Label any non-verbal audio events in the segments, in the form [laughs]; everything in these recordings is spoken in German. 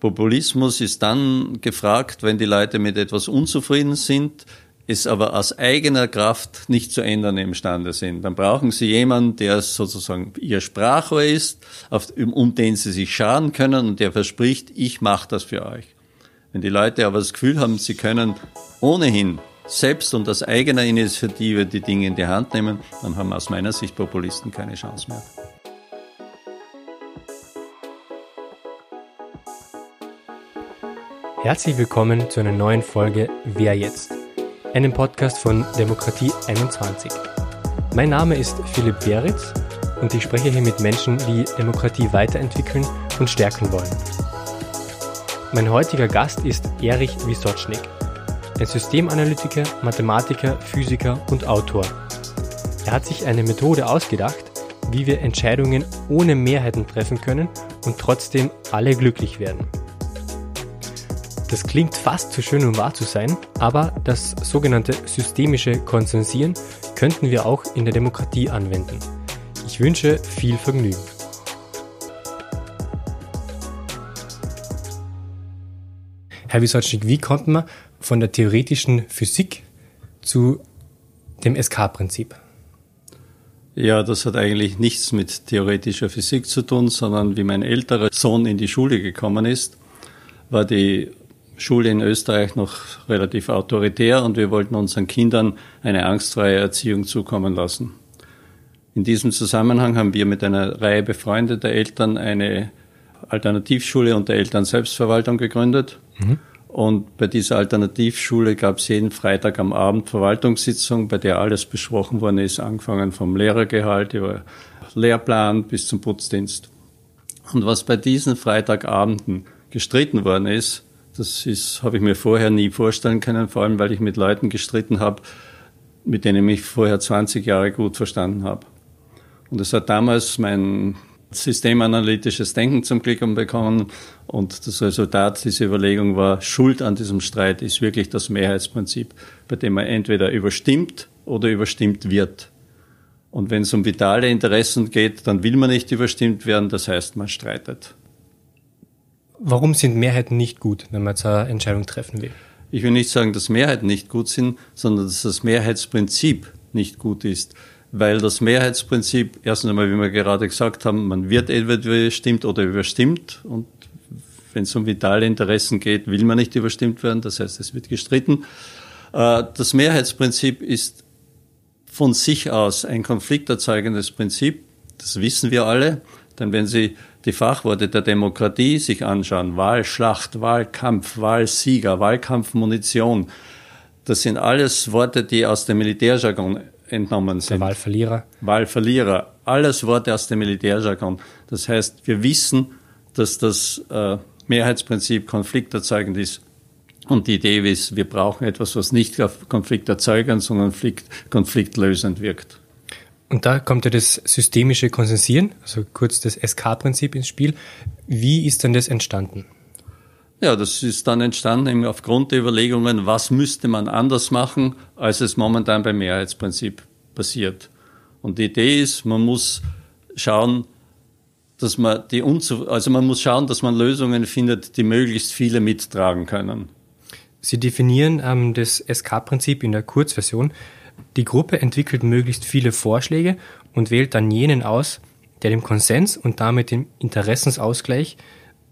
Populismus ist dann gefragt, wenn die Leute mit etwas unzufrieden sind, es aber aus eigener Kraft nicht zu ändern imstande sind. Dann brauchen sie jemanden, der sozusagen ihr Sprachrohr ist, auf, um den sie sich scharen können und der verspricht, ich mache das für euch. Wenn die Leute aber das Gefühl haben, sie können ohnehin selbst und aus eigener Initiative die Dinge in die Hand nehmen, dann haben aus meiner Sicht Populisten keine Chance mehr. Herzlich willkommen zu einer neuen Folge Wer jetzt? Einem Podcast von Demokratie 21. Mein Name ist Philipp Beritz und ich spreche hier mit Menschen, die Demokratie weiterentwickeln und stärken wollen. Mein heutiger Gast ist Erich Wisocznik, ein Systemanalytiker, Mathematiker, Physiker und Autor. Er hat sich eine Methode ausgedacht, wie wir Entscheidungen ohne Mehrheiten treffen können und trotzdem alle glücklich werden. Das klingt fast zu schön, um wahr zu sein, aber das sogenannte systemische Konsensieren könnten wir auch in der Demokratie anwenden. Ich wünsche viel Vergnügen. Herr Wisocznik, wie kommt man von der theoretischen Physik zu dem SK-Prinzip? Ja, das hat eigentlich nichts mit theoretischer Physik zu tun, sondern wie mein älterer Sohn in die Schule gekommen ist, war die Schule in Österreich noch relativ autoritär und wir wollten unseren Kindern eine angstfreie Erziehung zukommen lassen. In diesem Zusammenhang haben wir mit einer Reihe befreundeter Eltern eine Alternativschule unter Elternselbstverwaltung gegründet. Mhm. Und bei dieser Alternativschule gab es jeden Freitag am Abend Verwaltungssitzung, bei der alles besprochen worden ist, angefangen vom Lehrergehalt über Lehrplan bis zum Putzdienst. Und was bei diesen Freitagabenden gestritten worden ist, das ist, habe ich mir vorher nie vorstellen können, vor allem weil ich mit Leuten gestritten habe, mit denen ich vorher 20 Jahre gut verstanden habe. Und es hat damals mein systemanalytisches Denken zum Glück bekommen und das Resultat dieser Überlegung war, Schuld an diesem Streit ist wirklich das Mehrheitsprinzip, bei dem man entweder überstimmt oder überstimmt wird. Und wenn es um vitale Interessen geht, dann will man nicht überstimmt werden, das heißt, man streitet. Warum sind Mehrheiten nicht gut, wenn man jetzt eine Entscheidung treffen will? Ich will nicht sagen, dass Mehrheiten nicht gut sind, sondern dass das Mehrheitsprinzip nicht gut ist. Weil das Mehrheitsprinzip, erstens einmal, wie wir gerade gesagt haben, man wird entweder überstimmt oder überstimmt. Und wenn es um vitale Interessen geht, will man nicht überstimmt werden. Das heißt, es wird gestritten. Äh, das Mehrheitsprinzip ist von sich aus ein konflikterzeugendes Prinzip. Das wissen wir alle. Denn wenn Sie die Fachworte der Demokratie sich anschauen, Wahlschlacht, Wahlkampf, Wahlsieger, Wahlkampfmunition, das sind alles Worte, die aus dem Militärjargon entnommen sind. Der Wahlverlierer. Wahlverlierer. Alles Worte aus dem Militärjargon. Das heißt, wir wissen, dass das äh, Mehrheitsprinzip konflikterzeugend ist. Und die Idee ist, wir brauchen etwas, was nicht konflikterzeugend, sondern konfliktlösend wirkt. Und da kommt ja das systemische Konsensieren, also kurz das SK-Prinzip ins Spiel. Wie ist denn das entstanden? Ja, das ist dann entstanden aufgrund der Überlegungen, was müsste man anders machen, als es momentan beim Mehrheitsprinzip passiert. Und die Idee ist, man muss schauen, dass man die Unzu also man muss schauen, dass man Lösungen findet, die möglichst viele mittragen können. Sie definieren ähm, das SK-Prinzip in der Kurzversion die Gruppe entwickelt möglichst viele Vorschläge und wählt dann jenen aus, der dem Konsens und damit dem Interessensausgleich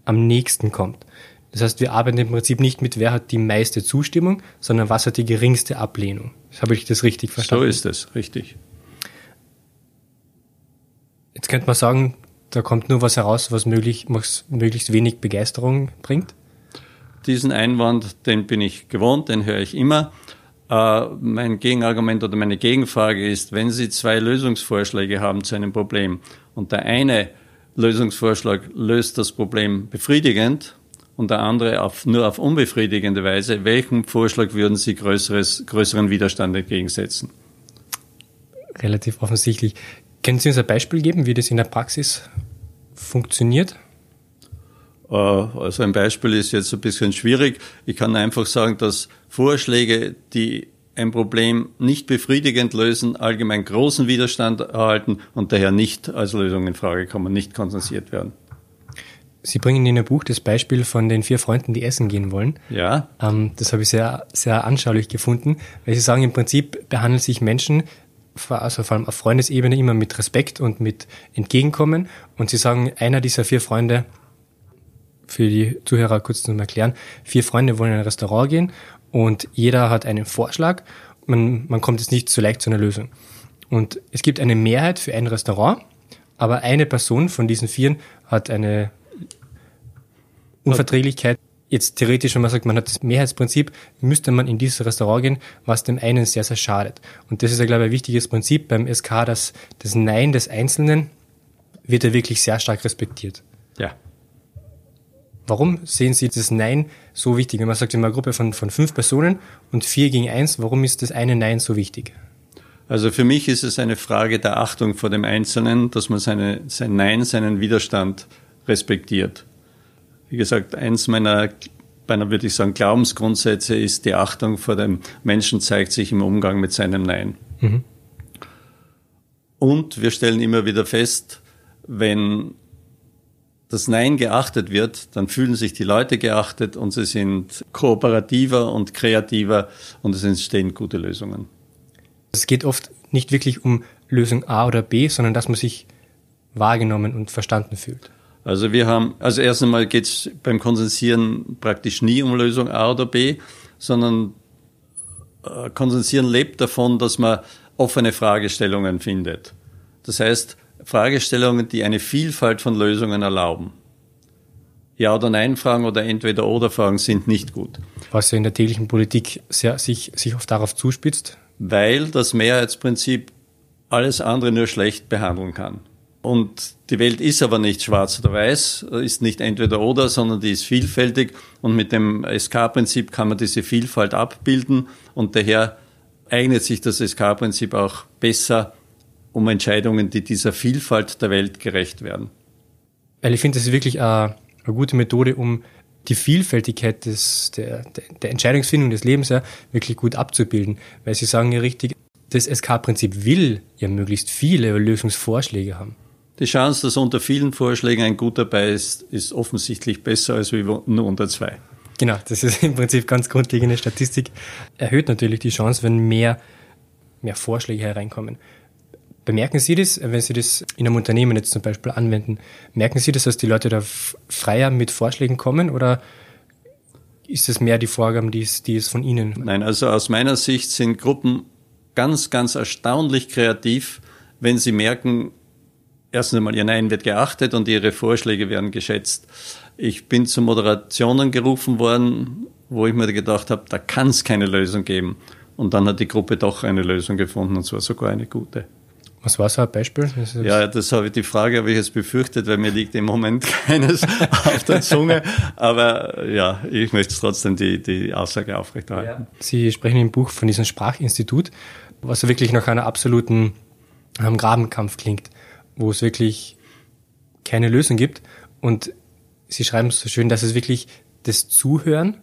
am nächsten kommt. Das heißt, wir arbeiten im Prinzip nicht mit, wer hat die meiste Zustimmung, sondern was hat die geringste Ablehnung. Habe ich das richtig verstanden? So ist es, richtig. Jetzt könnte man sagen, da kommt nur was heraus, was möglich, möglichst wenig Begeisterung bringt. Diesen Einwand, den bin ich gewohnt, den höre ich immer. Äh, mein Gegenargument oder meine Gegenfrage ist, wenn Sie zwei Lösungsvorschläge haben zu einem Problem und der eine Lösungsvorschlag löst das Problem befriedigend und der andere auf, nur auf unbefriedigende Weise, welchem Vorschlag würden Sie größeres, größeren Widerstand entgegensetzen? Relativ offensichtlich. Können Sie uns ein Beispiel geben, wie das in der Praxis funktioniert? Äh, also ein Beispiel ist jetzt ein bisschen schwierig. Ich kann einfach sagen, dass Vorschläge, die ein Problem nicht befriedigend lösen, allgemein großen Widerstand erhalten und daher nicht als Lösung in Frage kommen, nicht konsensiert werden. Sie bringen in Ihr Buch das Beispiel von den vier Freunden, die essen gehen wollen. Ja. Ähm, das habe ich sehr, sehr anschaulich gefunden, weil Sie sagen, im Prinzip behandeln sich Menschen, also vor allem auf Freundesebene, immer mit Respekt und mit Entgegenkommen. Und Sie sagen, einer dieser vier Freunde, für die Zuhörer kurz zum Erklären, vier Freunde wollen in ein Restaurant gehen und jeder hat einen Vorschlag. Man, man kommt jetzt nicht so leicht zu einer Lösung. Und es gibt eine Mehrheit für ein Restaurant, aber eine Person von diesen vieren hat eine Unverträglichkeit. Jetzt theoretisch, wenn man sagt, man hat das Mehrheitsprinzip, müsste man in dieses Restaurant gehen, was dem einen sehr, sehr schadet. Und das ist ja, glaube ich, ein wichtiges Prinzip beim SK, dass das Nein des Einzelnen wird ja wirklich sehr stark respektiert. Ja. Warum sehen Sie das Nein so wichtig? Wenn man sagt, in einer Gruppe von, von fünf Personen und vier gegen eins, warum ist das eine Nein so wichtig? Also für mich ist es eine Frage der Achtung vor dem Einzelnen, dass man seine, sein Nein, seinen Widerstand respektiert. Wie gesagt, eins meiner, meiner, würde ich sagen, Glaubensgrundsätze ist, die Achtung vor dem Menschen zeigt sich im Umgang mit seinem Nein. Mhm. Und wir stellen immer wieder fest, wenn das Nein geachtet wird, dann fühlen sich die Leute geachtet und sie sind kooperativer und kreativer und es entstehen gute Lösungen. Es geht oft nicht wirklich um Lösung A oder B, sondern dass man sich wahrgenommen und verstanden fühlt. Also wir haben, also erst einmal geht es beim Konsensieren praktisch nie um Lösung A oder B, sondern äh, Konsensieren lebt davon, dass man offene Fragestellungen findet. Das heißt, Fragestellungen, die eine Vielfalt von Lösungen erlauben. Ja oder Nein Fragen oder entweder oder Fragen sind nicht gut. Was ja in der täglichen Politik sehr, sich, sich oft darauf zuspitzt, weil das Mehrheitsprinzip alles andere nur schlecht behandeln kann. Und die Welt ist aber nicht schwarz oder weiß, ist nicht entweder oder, sondern die ist vielfältig. Und mit dem SK-Prinzip kann man diese Vielfalt abbilden. Und daher eignet sich das SK-Prinzip auch besser, um Entscheidungen, die dieser Vielfalt der Welt gerecht werden. Weil ich finde, das ist wirklich eine, eine gute Methode, um die Vielfältigkeit des, der, der Entscheidungsfindung des Lebens ja wirklich gut abzubilden. Weil Sie sagen ja richtig, das SK-Prinzip will ja möglichst viele Lösungsvorschläge haben. Die Chance, dass unter vielen Vorschlägen ein gut dabei ist, ist offensichtlich besser als nur unter zwei. Genau, das ist [laughs] im Prinzip ganz grundlegende Statistik. Erhöht natürlich die Chance, wenn mehr, mehr Vorschläge hereinkommen. Bemerken Sie das, wenn Sie das in einem Unternehmen jetzt zum Beispiel anwenden, merken Sie das, dass die Leute da freier mit Vorschlägen kommen oder ist es mehr die Vorgaben, die es, die es von Ihnen? Nein, also aus meiner Sicht sind Gruppen ganz, ganz erstaunlich kreativ, wenn sie merken, erstens einmal ihr Nein wird geachtet und ihre Vorschläge werden geschätzt. Ich bin zu Moderationen gerufen worden, wo ich mir gedacht habe, da kann es keine Lösung geben. Und dann hat die Gruppe doch eine Lösung gefunden, und zwar sogar eine gute. Was war so ein Beispiel? Das ja, das habe ich, die Frage habe ich jetzt befürchtet, weil mir liegt im Moment [laughs] keines auf der Zunge. Aber ja, ich möchte trotzdem die, die Aussage aufrechterhalten. Ja. Sie sprechen im Buch von diesem Sprachinstitut, was wirklich nach einer absoluten ähm, Grabenkampf klingt, wo es wirklich keine Lösung gibt. Und Sie schreiben es so schön, dass es wirklich das Zuhören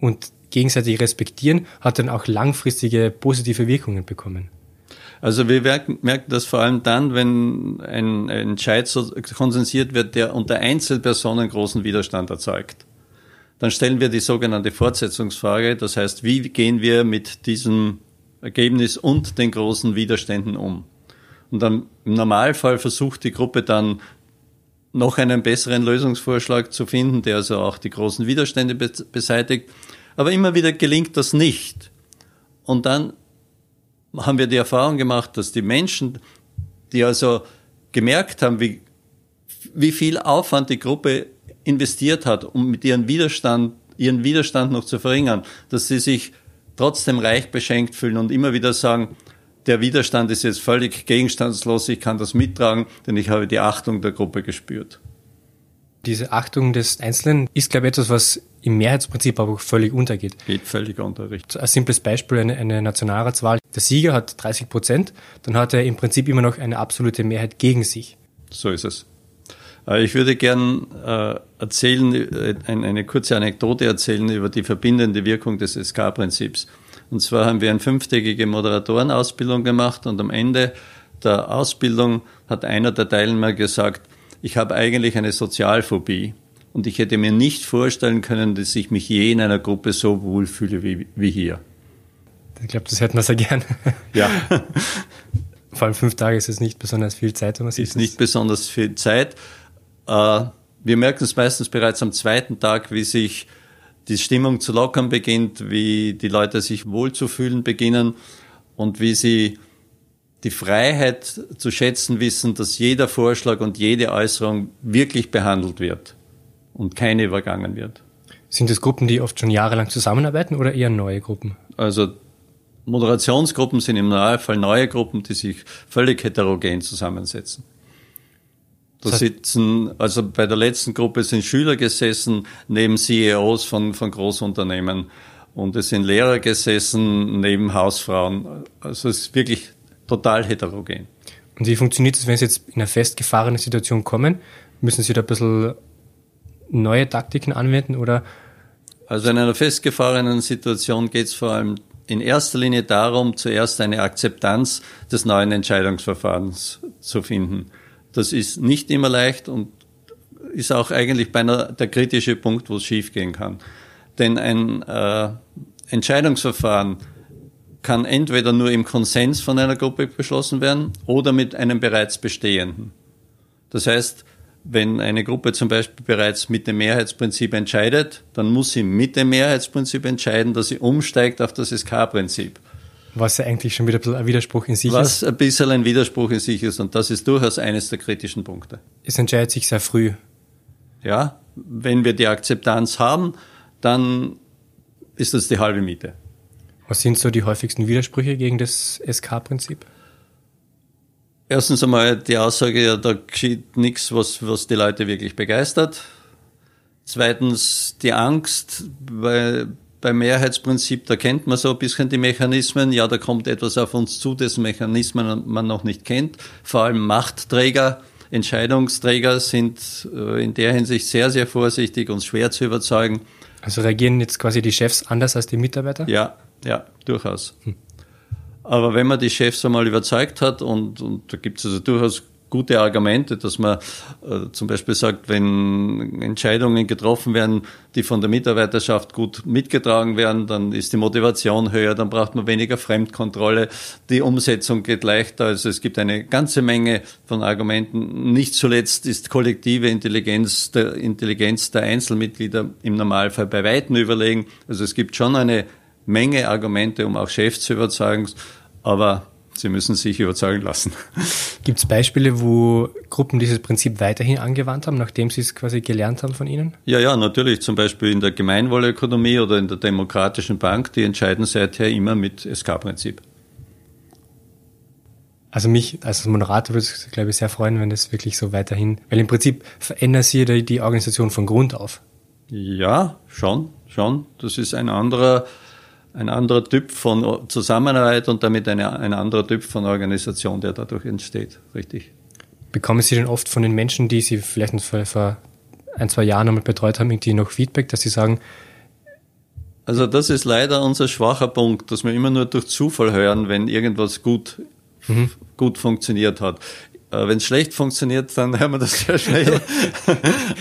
und gegenseitig respektieren hat dann auch langfristige positive Wirkungen bekommen. Also wir merken, das vor allem dann, wenn ein, ein Entscheid so konsensiert wird, der unter Einzelpersonen großen Widerstand erzeugt. Dann stellen wir die sogenannte Fortsetzungsfrage. Das heißt, wie gehen wir mit diesem Ergebnis und den großen Widerständen um? Und dann im Normalfall versucht die Gruppe dann noch einen besseren Lösungsvorschlag zu finden, der also auch die großen Widerstände beseitigt. Aber immer wieder gelingt das nicht. Und dann haben wir die Erfahrung gemacht, dass die Menschen, die also gemerkt haben, wie, wie viel Aufwand die Gruppe investiert hat, um mit ihren Widerstand, ihren Widerstand noch zu verringern, dass sie sich trotzdem reich beschenkt fühlen und immer wieder sagen, der Widerstand ist jetzt völlig gegenstandslos, ich kann das mittragen, denn ich habe die Achtung der Gruppe gespürt. Diese Achtung des Einzelnen ist, glaube ich, etwas, was im Mehrheitsprinzip aber völlig untergeht. Geht völlig unter, richtig. Ein simples Beispiel, eine, eine Nationalratswahl. Der Sieger hat 30 Prozent, dann hat er im Prinzip immer noch eine absolute Mehrheit gegen sich. So ist es. Äh, ich würde gern äh, erzählen, äh, eine kurze Anekdote erzählen über die verbindende Wirkung des SK-Prinzips. Und zwar haben wir eine fünftägige Moderatorenausbildung gemacht und am Ende der Ausbildung hat einer der Teilnehmer gesagt, ich habe eigentlich eine Sozialphobie. Und ich hätte mir nicht vorstellen können, dass ich mich je in einer Gruppe so wohlfühle wie, wie hier. Ich glaube, das hätten wir sehr gern. [laughs] Ja. [laughs] Vor allem fünf Tage ist es nicht besonders viel Zeit. Wenn man sieht, ist nicht besonders viel Zeit. Äh, wir merken es meistens bereits am zweiten Tag, wie sich die Stimmung zu lockern beginnt, wie die Leute sich wohlzufühlen beginnen und wie sie die Freiheit zu schätzen wissen, dass jeder Vorschlag und jede Äußerung wirklich behandelt wird und keine übergangen wird. Sind das Gruppen, die oft schon jahrelang zusammenarbeiten oder eher neue Gruppen? Also Moderationsgruppen sind im Normalfall neue Gruppen, die sich völlig heterogen zusammensetzen. Da sitzen, also bei der letzten Gruppe sind Schüler gesessen neben CEOs von, von Großunternehmen und es sind Lehrer gesessen neben Hausfrauen. Also es ist wirklich total heterogen. Und wie funktioniert es, wenn Sie jetzt in eine festgefahrene Situation kommen? Müssen Sie da ein bisschen neue Taktiken anwenden oder? Also in einer festgefahrenen Situation geht es vor allem in erster Linie darum, zuerst eine Akzeptanz des neuen Entscheidungsverfahrens zu finden. Das ist nicht immer leicht und ist auch eigentlich beinahe der kritische Punkt, wo es schiefgehen kann. Denn ein äh, Entscheidungsverfahren kann entweder nur im Konsens von einer Gruppe beschlossen werden oder mit einem bereits bestehenden. Das heißt, wenn eine Gruppe zum Beispiel bereits mit dem Mehrheitsprinzip entscheidet, dann muss sie mit dem Mehrheitsprinzip entscheiden, dass sie umsteigt auf das SK-Prinzip. Was ja eigentlich schon wieder ein Widerspruch in sich Was ist. Was ein bisschen ein Widerspruch in sich ist und das ist durchaus eines der kritischen Punkte. Es entscheidet sich sehr früh. Ja, wenn wir die Akzeptanz haben, dann ist das die halbe Miete. Was sind so die häufigsten Widersprüche gegen das SK-Prinzip? Erstens einmal die Aussage, ja, da geschieht nichts, was, was die Leute wirklich begeistert. Zweitens die Angst, weil beim Mehrheitsprinzip, da kennt man so ein bisschen die Mechanismen. Ja, da kommt etwas auf uns zu, dessen Mechanismen man noch nicht kennt. Vor allem Machtträger, Entscheidungsträger sind äh, in der Hinsicht sehr, sehr vorsichtig und schwer zu überzeugen. Also reagieren jetzt quasi die Chefs anders als die Mitarbeiter? Ja, ja, durchaus. Aber wenn man die Chefs einmal überzeugt hat und, und da gibt es also durchaus gute Argumente, dass man äh, zum Beispiel sagt, wenn Entscheidungen getroffen werden, die von der Mitarbeiterschaft gut mitgetragen werden, dann ist die Motivation höher, dann braucht man weniger Fremdkontrolle, die Umsetzung geht leichter. Also es gibt eine ganze Menge von Argumenten. Nicht zuletzt ist kollektive Intelligenz der Intelligenz der Einzelmitglieder im Normalfall bei Weitem überlegen. Also es gibt schon eine Menge Argumente, um auch Chefs zu überzeugen, aber sie müssen sich überzeugen lassen. [laughs] Gibt es Beispiele, wo Gruppen dieses Prinzip weiterhin angewandt haben, nachdem sie es quasi gelernt haben von Ihnen? Ja, ja, natürlich. Zum Beispiel in der Gemeinwohlökonomie oder in der Demokratischen Bank, die entscheiden seither immer mit SK-Prinzip. Also mich als Moderator würde es, glaube ich, sehr freuen, wenn das wirklich so weiterhin, weil im Prinzip verändern Sie die Organisation von Grund auf. Ja, schon, schon. Das ist ein anderer ein anderer Typ von Zusammenarbeit und damit eine, ein anderer Typ von Organisation, der dadurch entsteht. Richtig. Bekommen Sie denn oft von den Menschen, die Sie vielleicht vor, vor ein, zwei Jahren einmal betreut haben, irgendwie noch Feedback, dass Sie sagen, also das ist leider unser schwacher Punkt, dass wir immer nur durch Zufall hören, wenn irgendwas gut, mhm. gut funktioniert hat. Äh, wenn es schlecht funktioniert, dann [laughs] hören wir das sehr schnell.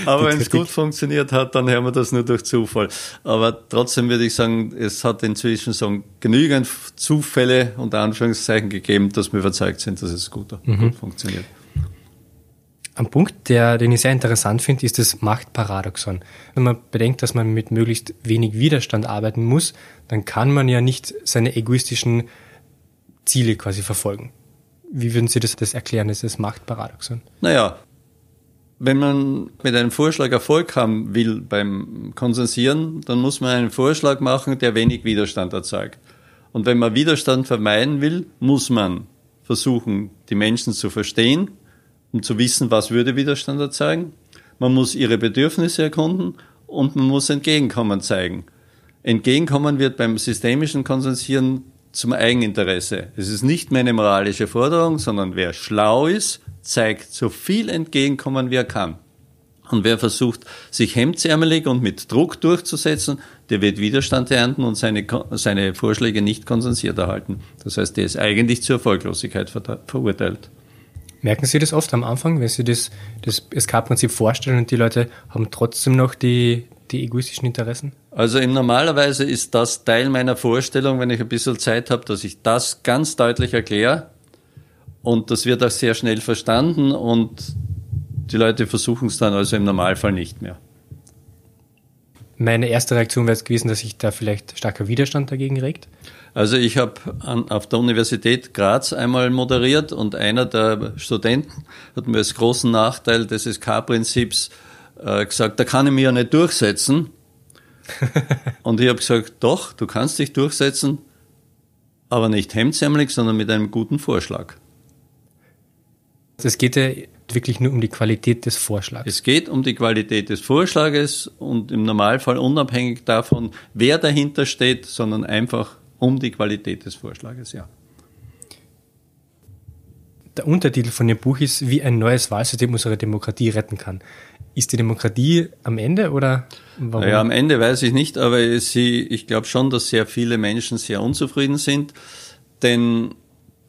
Aber wenn es gut funktioniert hat, dann hören wir das nur durch Zufall. Aber trotzdem würde ich sagen, es hat inzwischen so genügend Zufälle unter Anführungszeichen gegeben, dass wir überzeugt sind, dass es gut, mhm. gut funktioniert. Ein Punkt, der, den ich sehr interessant finde, ist das Machtparadoxon. Wenn man bedenkt, dass man mit möglichst wenig Widerstand arbeiten muss, dann kann man ja nicht seine egoistischen Ziele quasi verfolgen. Wie würden Sie das, das erklären, dieses Machtparadoxon? Naja, wenn man mit einem Vorschlag Erfolg haben will beim Konsensieren, dann muss man einen Vorschlag machen, der wenig Widerstand erzeugt. Und wenn man Widerstand vermeiden will, muss man versuchen, die Menschen zu verstehen, um zu wissen, was würde Widerstand erzeugen. Man muss ihre Bedürfnisse erkunden und man muss Entgegenkommen zeigen. Entgegenkommen wird beim systemischen Konsensieren zum Eigeninteresse. Es ist nicht mehr eine moralische Forderung, sondern wer schlau ist, zeigt so viel Entgegenkommen, wie er kann. Und wer versucht, sich hemdsärmelig und mit Druck durchzusetzen, der wird Widerstand ernten und seine, seine Vorschläge nicht konsensiert erhalten. Das heißt, der ist eigentlich zur Erfolglosigkeit verurteilt. Merken Sie das oft am Anfang, wenn Sie das, das SK-Prinzip vorstellen und die Leute haben trotzdem noch die, die egoistischen Interessen? Also normalerweise ist das Teil meiner Vorstellung, wenn ich ein bisschen Zeit habe, dass ich das ganz deutlich erkläre. Und das wird auch sehr schnell verstanden und die Leute versuchen es dann also im Normalfall nicht mehr. Meine erste Reaktion wäre es gewesen, dass sich da vielleicht starker Widerstand dagegen regt. Also ich habe auf der Universität Graz einmal moderiert und einer der Studenten hat mir als großen Nachteil des SK-Prinzips äh, gesagt, da kann ich mich ja nicht durchsetzen. [laughs] und ich habe gesagt, doch, du kannst dich durchsetzen, aber nicht hemdsärmelig, sondern mit einem guten Vorschlag. Es geht ja wirklich nur um die Qualität des Vorschlags. Es geht um die Qualität des Vorschlages und im Normalfall unabhängig davon, wer dahinter steht, sondern einfach um die Qualität des Vorschlages, ja. Der Untertitel von Ihrem Buch ist, wie ein neues Wahlsystem unsere Demokratie retten kann. Ist die Demokratie am Ende oder warum? Naja, am Ende weiß ich nicht, aber sie, ich glaube schon, dass sehr viele Menschen sehr unzufrieden sind, denn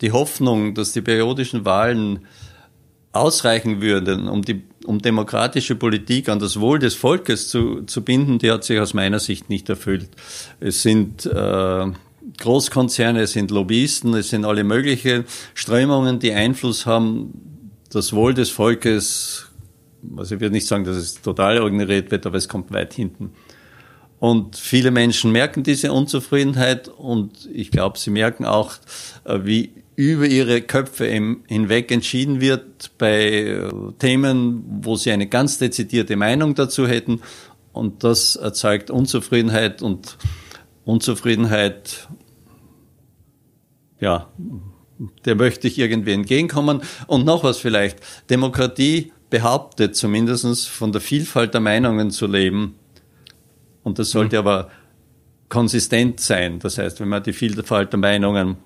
die Hoffnung, dass die periodischen Wahlen ausreichen würden, um die um demokratische Politik an das Wohl des Volkes zu, zu binden, die hat sich aus meiner Sicht nicht erfüllt. Es sind äh, Großkonzerne, es sind Lobbyisten, es sind alle möglichen Strömungen, die Einfluss haben, das Wohl des Volkes, also ich würde nicht sagen, dass es total ignoriert wird, aber es kommt weit hinten. Und viele Menschen merken diese Unzufriedenheit und ich glaube, sie merken auch, äh, wie über ihre Köpfe hinweg entschieden wird bei äh, Themen, wo sie eine ganz dezidierte Meinung dazu hätten. Und das erzeugt Unzufriedenheit und Unzufriedenheit, ja, der möchte ich irgendwie entgegenkommen. Und noch was vielleicht. Demokratie behauptet zumindest von der Vielfalt der Meinungen zu leben. Und das sollte mhm. aber konsistent sein. Das heißt, wenn man die Vielfalt der Meinungen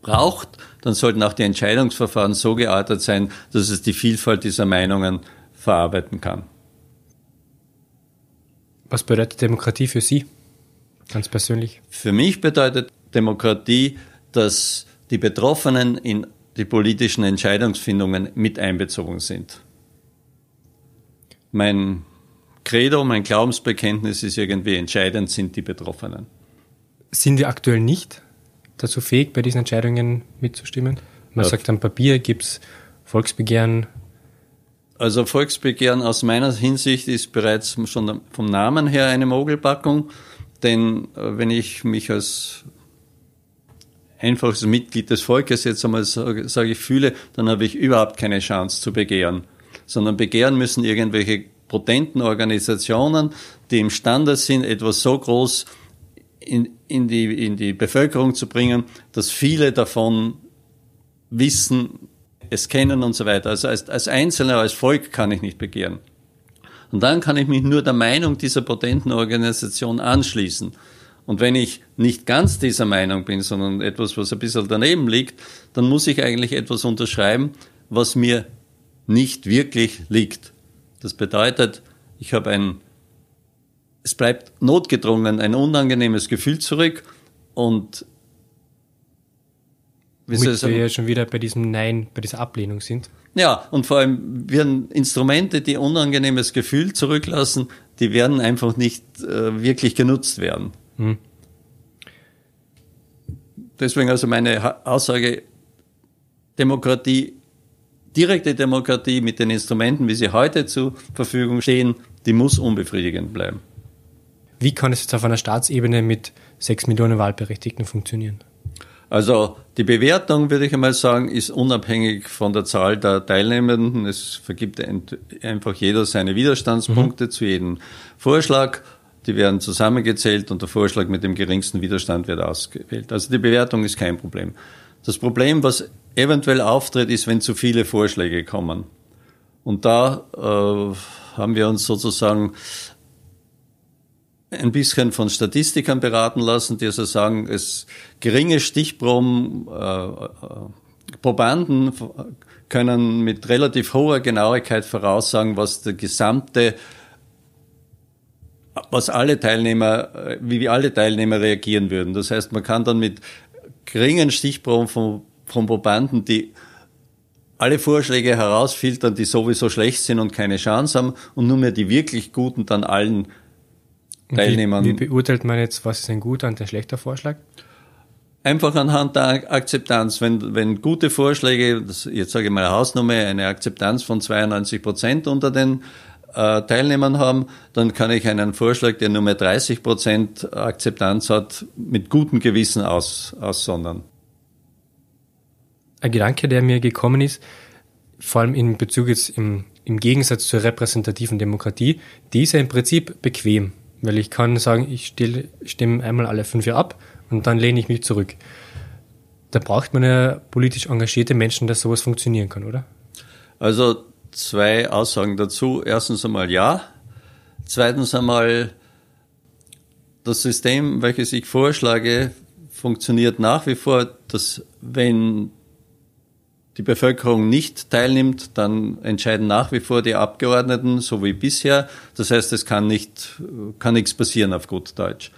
braucht, dann sollten auch die Entscheidungsverfahren so geartet sein, dass es die Vielfalt dieser Meinungen verarbeiten kann. Was bedeutet Demokratie für Sie? Ganz persönlich? Für mich bedeutet Demokratie, dass die Betroffenen in die politischen Entscheidungsfindungen mit einbezogen sind. Mein Credo, mein Glaubensbekenntnis ist irgendwie entscheidend sind die Betroffenen. Sind wir aktuell nicht dazu fähig, bei diesen Entscheidungen mitzustimmen? Man ja. sagt am Papier gibt es Volksbegehren. Also Volksbegehren aus meiner Hinsicht ist bereits schon vom Namen her eine Mogelpackung. Denn äh, wenn ich mich als einfaches Mitglied des Volkes jetzt einmal sage, sage ich fühle, dann habe ich überhaupt keine Chance zu begehren. Sondern begehren müssen irgendwelche potenten Organisationen, die imstande sind, etwas so groß in, in, die, in die Bevölkerung zu bringen, dass viele davon wissen, es kennen und so weiter. Also als, als Einzelner, als Volk kann ich nicht begehren. Und dann kann ich mich nur der Meinung dieser potenten Organisation anschließen. Und wenn ich nicht ganz dieser Meinung bin, sondern etwas, was ein bisschen daneben liegt, dann muss ich eigentlich etwas unterschreiben, was mir nicht wirklich liegt. Das bedeutet, ich habe ein, es bleibt notgedrungen ein unangenehmes Gefühl zurück und Womit wir ja schon wieder bei diesem Nein, bei dieser Ablehnung sind. Ja, und vor allem werden Instrumente, die unangenehmes Gefühl zurücklassen, die werden einfach nicht äh, wirklich genutzt werden. Hm. Deswegen also meine Aussage, Demokratie, direkte Demokratie mit den Instrumenten, wie sie heute zur Verfügung stehen, die muss unbefriedigend bleiben. Wie kann es jetzt auf einer Staatsebene mit sechs Millionen Wahlberechtigten funktionieren? Also die Bewertung, würde ich einmal sagen, ist unabhängig von der Zahl der Teilnehmenden. Es vergibt einfach jeder seine Widerstandspunkte mhm. zu jedem Vorschlag. Die werden zusammengezählt und der Vorschlag mit dem geringsten Widerstand wird ausgewählt. Also die Bewertung ist kein Problem. Das Problem, was eventuell auftritt, ist, wenn zu viele Vorschläge kommen. Und da äh, haben wir uns sozusagen ein bisschen von Statistikern beraten lassen, die also sagen, es geringe Stichproben, äh, äh, Probanden können mit relativ hoher Genauigkeit voraussagen, was der gesamte, was alle Teilnehmer, äh, wie alle Teilnehmer reagieren würden. Das heißt, man kann dann mit geringen Stichproben von, von Probanden, die alle Vorschläge herausfiltern, die sowieso schlecht sind und keine Chance haben und nur mehr die wirklich guten dann allen Teilnehmern. Wie, wie beurteilt man jetzt, was ist ein guter und ein schlechter Vorschlag? Einfach anhand der Akzeptanz. Wenn, wenn gute Vorschläge, das, jetzt sage ich mal Hausnummer, eine Akzeptanz von 92 Prozent unter den äh, Teilnehmern haben, dann kann ich einen Vorschlag, der nur mehr 30 Prozent Akzeptanz hat, mit gutem Gewissen aus, aussondern. Ein Gedanke, der mir gekommen ist, vor allem in Bezug jetzt im, im Gegensatz zur repräsentativen Demokratie, die ist ja im Prinzip bequem, weil ich kann sagen, ich stimme einmal alle fünf Jahre ab und dann lehne ich mich zurück. Da braucht man ja politisch engagierte Menschen, dass sowas funktionieren kann, oder? Also zwei Aussagen dazu. Erstens einmal ja. Zweitens einmal, das System, welches ich vorschlage, funktioniert nach wie vor, dass wenn die Bevölkerung nicht teilnimmt, dann entscheiden nach wie vor die Abgeordneten, so wie bisher. Das heißt, es kann nicht, kann nichts passieren auf gut Deutsch.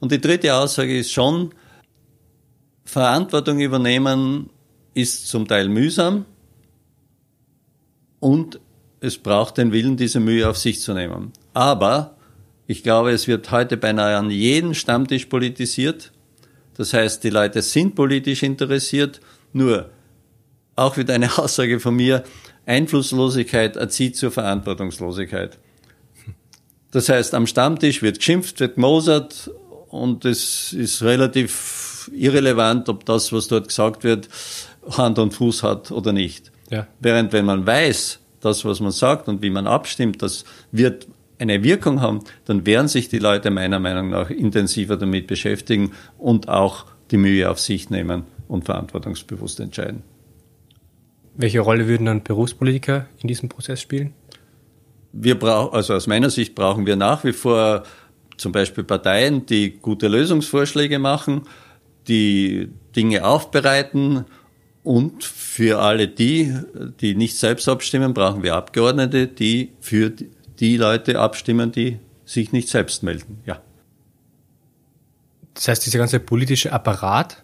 Und die dritte Aussage ist schon, Verantwortung übernehmen ist zum Teil mühsam und es braucht den Willen, diese Mühe auf sich zu nehmen. Aber ich glaube, es wird heute beinahe an jedem Stammtisch politisiert. Das heißt, die Leute sind politisch interessiert, nur auch wieder eine [laughs] Aussage von mir, Einflusslosigkeit erzieht zur Verantwortungslosigkeit. Das heißt, am Stammtisch wird geschimpft, wird gemosert und es ist relativ irrelevant, ob das, was dort gesagt wird, Hand und Fuß hat oder nicht. Ja. Während wenn man weiß, das, was man sagt und wie man abstimmt, das wird eine Wirkung haben, dann werden sich die Leute meiner Meinung nach intensiver damit beschäftigen und auch die Mühe auf sich nehmen und verantwortungsbewusst entscheiden. Welche Rolle würden dann Berufspolitiker in diesem Prozess spielen? Wir brauchen, also aus meiner Sicht brauchen wir nach wie vor zum Beispiel Parteien, die gute Lösungsvorschläge machen, die Dinge aufbereiten und für alle die, die nicht selbst abstimmen, brauchen wir Abgeordnete, die für die Leute abstimmen, die sich nicht selbst melden. Ja. Das heißt, dieser ganze politische Apparat,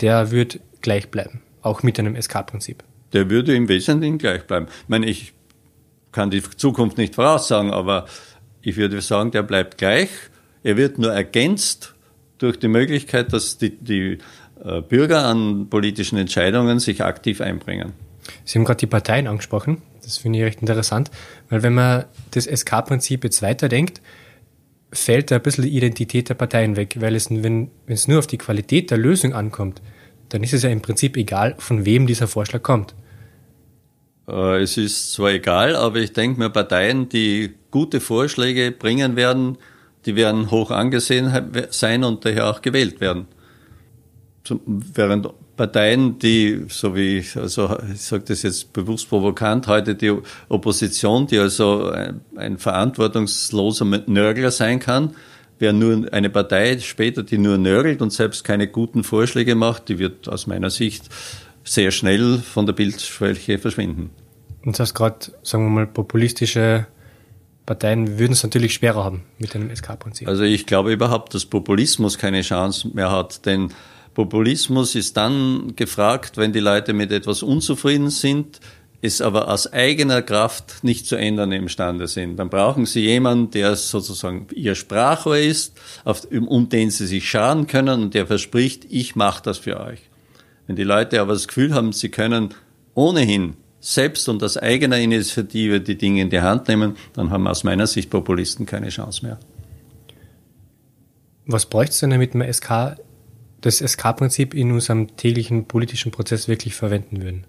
der wird gleich bleiben, auch mit einem SK-Prinzip. Der würde im Wesentlichen gleich bleiben. Ich meine, ich kann die Zukunft nicht voraussagen, aber ich würde sagen, der bleibt gleich. Er wird nur ergänzt durch die Möglichkeit, dass die, die Bürger an politischen Entscheidungen sich aktiv einbringen. Sie haben gerade die Parteien angesprochen. Das finde ich recht interessant, weil wenn man das SK-Prinzip jetzt weiterdenkt, fällt da ein bisschen die Identität der Parteien weg, weil es, wenn, wenn es nur auf die Qualität der Lösung ankommt, dann ist es ja im Prinzip egal, von wem dieser Vorschlag kommt. Äh, es ist zwar egal, aber ich denke mir, Parteien, die gute Vorschläge bringen werden, die werden hoch angesehen sein und daher auch gewählt werden. Während Parteien, die, so wie ich, also ich sage das jetzt bewusst provokant, heute die Opposition, die also ein, ein verantwortungsloser Nörgler sein kann, wer nur eine Partei später, die nur nörgelt und selbst keine guten Vorschläge macht, die wird aus meiner Sicht sehr schnell von der Bildschwäche verschwinden. Und das heißt gerade, sagen wir mal, populistische Parteien würden es natürlich schwerer haben mit dem SK-Prinzip. Also ich glaube überhaupt, dass Populismus keine Chance mehr hat, denn Populismus ist dann gefragt, wenn die Leute mit etwas unzufrieden sind, es aber aus eigener Kraft nicht zu ändern imstande sind. Dann brauchen sie jemanden, der sozusagen ihr Sprachrohr ist, auf, um den sie sich scharen können und der verspricht, ich mache das für euch. Wenn die Leute aber das Gefühl haben, sie können ohnehin selbst und aus eigener Initiative die Dinge in die Hand nehmen, dann haben aus meiner Sicht Populisten keine Chance mehr. Was bräuchte es denn, damit wir SK, das SK-Prinzip in unserem täglichen politischen Prozess wirklich verwenden würden?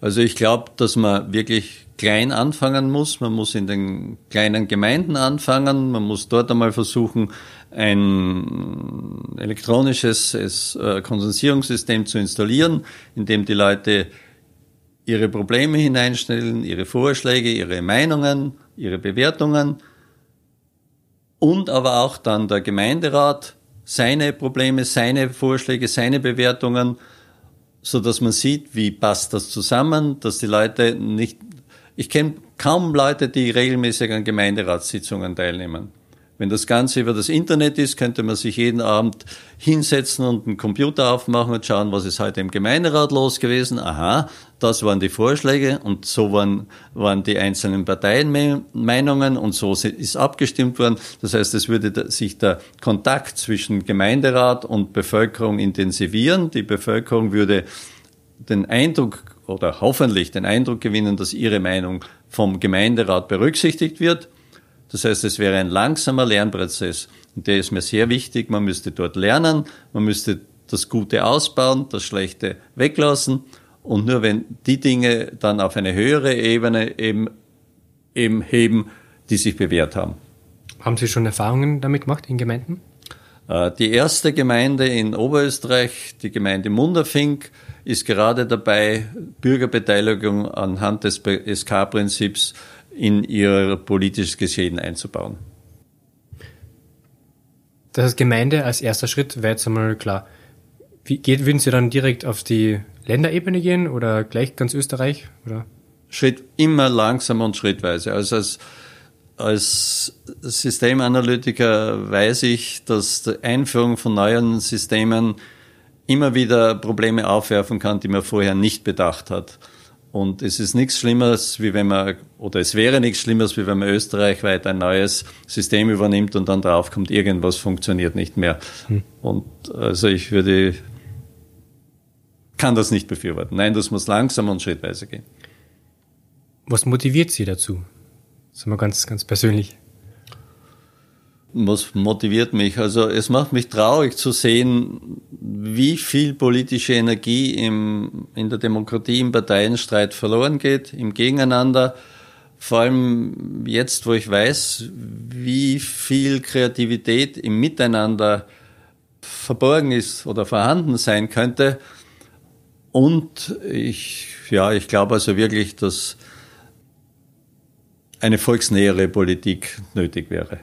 Also ich glaube, dass man wirklich klein anfangen muss. Man muss in den kleinen Gemeinden anfangen. Man muss dort einmal versuchen, ein elektronisches äh, Konsensierungssystem zu installieren, in dem die Leute ihre Probleme hineinstellen, ihre Vorschläge, ihre Meinungen, ihre Bewertungen und aber auch dann der Gemeinderat seine Probleme, seine Vorschläge, seine Bewertungen, so dass man sieht, wie passt das zusammen, dass die Leute nicht, ich kenne kaum Leute, die regelmäßig an Gemeinderatssitzungen teilnehmen. Wenn das Ganze über das Internet ist, könnte man sich jeden Abend hinsetzen und einen Computer aufmachen und schauen, was ist heute im Gemeinderat los gewesen. Aha, das waren die Vorschläge und so waren, waren die einzelnen Parteienmeinungen und so ist abgestimmt worden. Das heißt, es würde sich der Kontakt zwischen Gemeinderat und Bevölkerung intensivieren. Die Bevölkerung würde den Eindruck oder hoffentlich den Eindruck gewinnen, dass ihre Meinung vom Gemeinderat berücksichtigt wird. Das heißt, es wäre ein langsamer Lernprozess. Und der ist mir sehr wichtig. Man müsste dort lernen, man müsste das Gute ausbauen, das Schlechte weglassen. Und nur wenn die Dinge dann auf eine höhere Ebene eben, eben heben, die sich bewährt haben. Haben Sie schon Erfahrungen damit gemacht in Gemeinden? Äh, die erste Gemeinde in Oberösterreich, die Gemeinde Munderfink, ist gerade dabei, Bürgerbeteiligung anhand des SK-Prinzips in ihr politisches Geschehen einzubauen. Das heißt, Gemeinde als erster Schritt wäre jetzt einmal klar. Wie geht, würden Sie dann direkt auf die Länderebene gehen oder gleich ganz Österreich? Oder? Schritt immer langsam und schrittweise. Also als, als Systemanalytiker weiß ich, dass die Einführung von neuen Systemen immer wieder Probleme aufwerfen kann, die man vorher nicht bedacht hat. Und es ist nichts Schlimmeres, wie wenn man, oder es wäre nichts Schlimmeres, wie wenn man österreichweit ein neues System übernimmt und dann draufkommt, irgendwas funktioniert nicht mehr. Hm. Und also ich würde, kann das nicht befürworten. Nein, das muss langsam und schrittweise gehen. Was motiviert Sie dazu? Das ist mal ganz, ganz persönlich. Was motiviert mich? Also es macht mich traurig zu sehen, wie viel politische Energie im, in der Demokratie im Parteienstreit verloren geht, im Gegeneinander. Vor allem jetzt, wo ich weiß, wie viel Kreativität im Miteinander verborgen ist oder vorhanden sein könnte. Und ich, ja, ich glaube also wirklich, dass eine volksnähere Politik nötig wäre.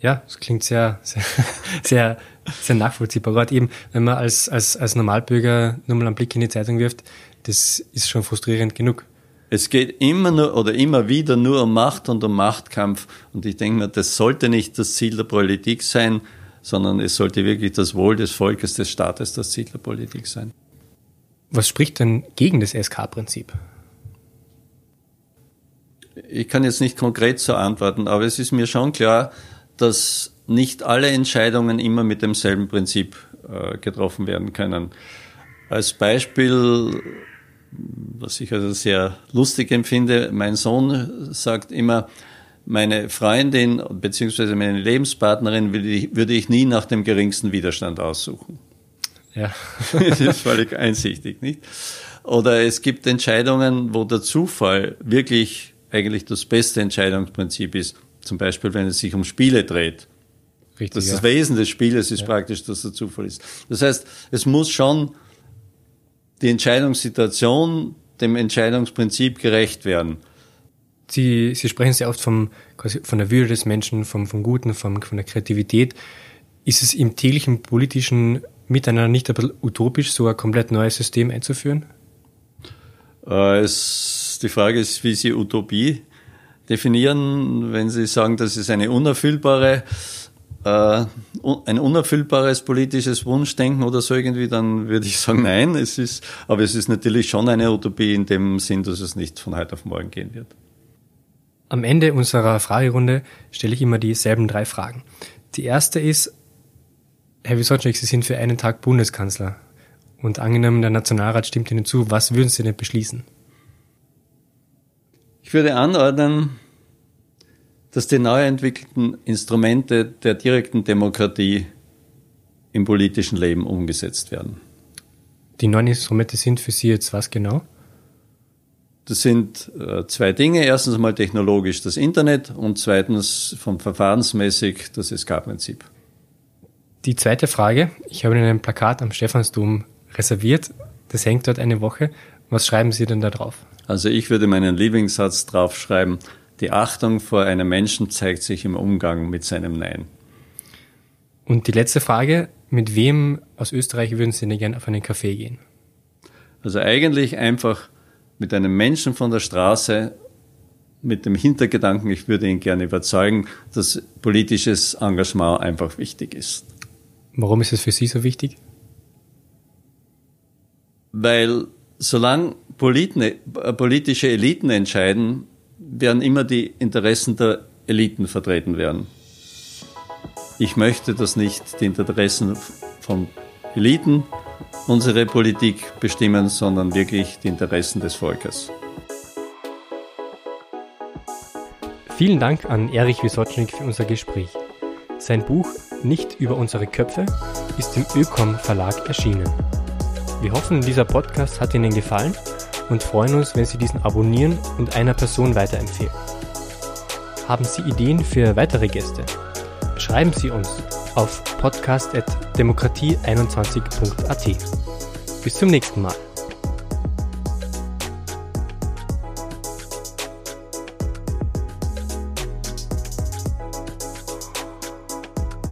Ja, das klingt sehr, sehr, [laughs] sehr, sehr nachvollziehbar. Gerade eben, wenn man als, als, als Normalbürger nur mal einen Blick in die Zeitung wirft, das ist schon frustrierend genug. Es geht immer nur oder immer wieder nur um Macht und um Machtkampf. Und ich denke mir, das sollte nicht das Ziel der Politik sein, sondern es sollte wirklich das Wohl des Volkes, des Staates das Ziel der Politik sein. Was spricht denn gegen das SK-Prinzip? Ich kann jetzt nicht konkret so antworten, aber es ist mir schon klar, dass nicht alle Entscheidungen immer mit demselben Prinzip äh, getroffen werden können. Als Beispiel, was ich also sehr lustig empfinde, mein Sohn sagt immer, meine Freundin bzw. meine Lebenspartnerin würde ich, würde ich nie nach dem geringsten Widerstand aussuchen. Ja. [laughs] das ist völlig einsichtig, nicht? Oder es gibt Entscheidungen, wo der Zufall wirklich eigentlich das beste Entscheidungsprinzip ist. Zum Beispiel, wenn es sich um Spiele dreht. Richtig, das, ja. das Wesen des Spieles ist ja. praktisch, dass der Zufall ist. Das heißt, es muss schon die Entscheidungssituation dem Entscheidungsprinzip gerecht werden. Sie, Sie sprechen sehr oft vom, quasi von der Würde des Menschen, vom, vom Guten, vom, von der Kreativität. Ist es im täglichen politischen Miteinander nicht ein bisschen utopisch, so ein komplett neues System einzuführen? Äh, es, die Frage ist, wie Sie Utopie definieren, wenn Sie sagen, das ist eine unerfüllbare, äh, ein unerfüllbares politisches Wunschdenken oder so irgendwie, dann würde ich sagen, nein, es ist, aber es ist natürlich schon eine Utopie in dem Sinn, dass es nicht von heute auf morgen gehen wird. Am Ende unserer Fragerunde stelle ich immer dieselben drei Fragen. Die erste ist, Herr Wisotschek, Sie sind für einen Tag Bundeskanzler. Und angenommen, der Nationalrat stimmt Ihnen zu, was würden Sie denn beschließen? Ich würde anordnen, dass die neu entwickelten Instrumente der direkten Demokratie im politischen Leben umgesetzt werden. Die neuen Instrumente sind für Sie jetzt was genau? Das sind äh, zwei Dinge. Erstens mal technologisch das Internet und zweitens vom verfahrensmäßig das SK-Prinzip. Die zweite Frage. Ich habe Ihnen ein Plakat am Stephansdom reserviert. Das hängt dort eine Woche. Was schreiben Sie denn da drauf? Also ich würde meinen Lieblingssatz draufschreiben, die Achtung vor einem Menschen zeigt sich im Umgang mit seinem Nein. Und die letzte Frage, mit wem aus Österreich würden Sie denn gerne auf einen Café gehen? Also eigentlich einfach mit einem Menschen von der Straße mit dem Hintergedanken, ich würde ihn gerne überzeugen, dass politisches Engagement einfach wichtig ist. Warum ist es für Sie so wichtig? Weil solange Politne, äh, politische Eliten entscheiden, werden immer die Interessen der Eliten vertreten werden. Ich möchte, dass nicht die Interessen von Eliten unsere Politik bestimmen, sondern wirklich die Interessen des Volkes. Vielen Dank an Erich Wisotschnik für unser Gespräch. Sein Buch Nicht über unsere Köpfe ist im Ökom Verlag erschienen. Wir hoffen, dieser Podcast hat Ihnen gefallen und freuen uns, wenn Sie diesen abonnieren und einer Person weiterempfehlen. Haben Sie Ideen für weitere Gäste? Schreiben Sie uns auf podcast.demokratie21.at. Bis zum nächsten Mal.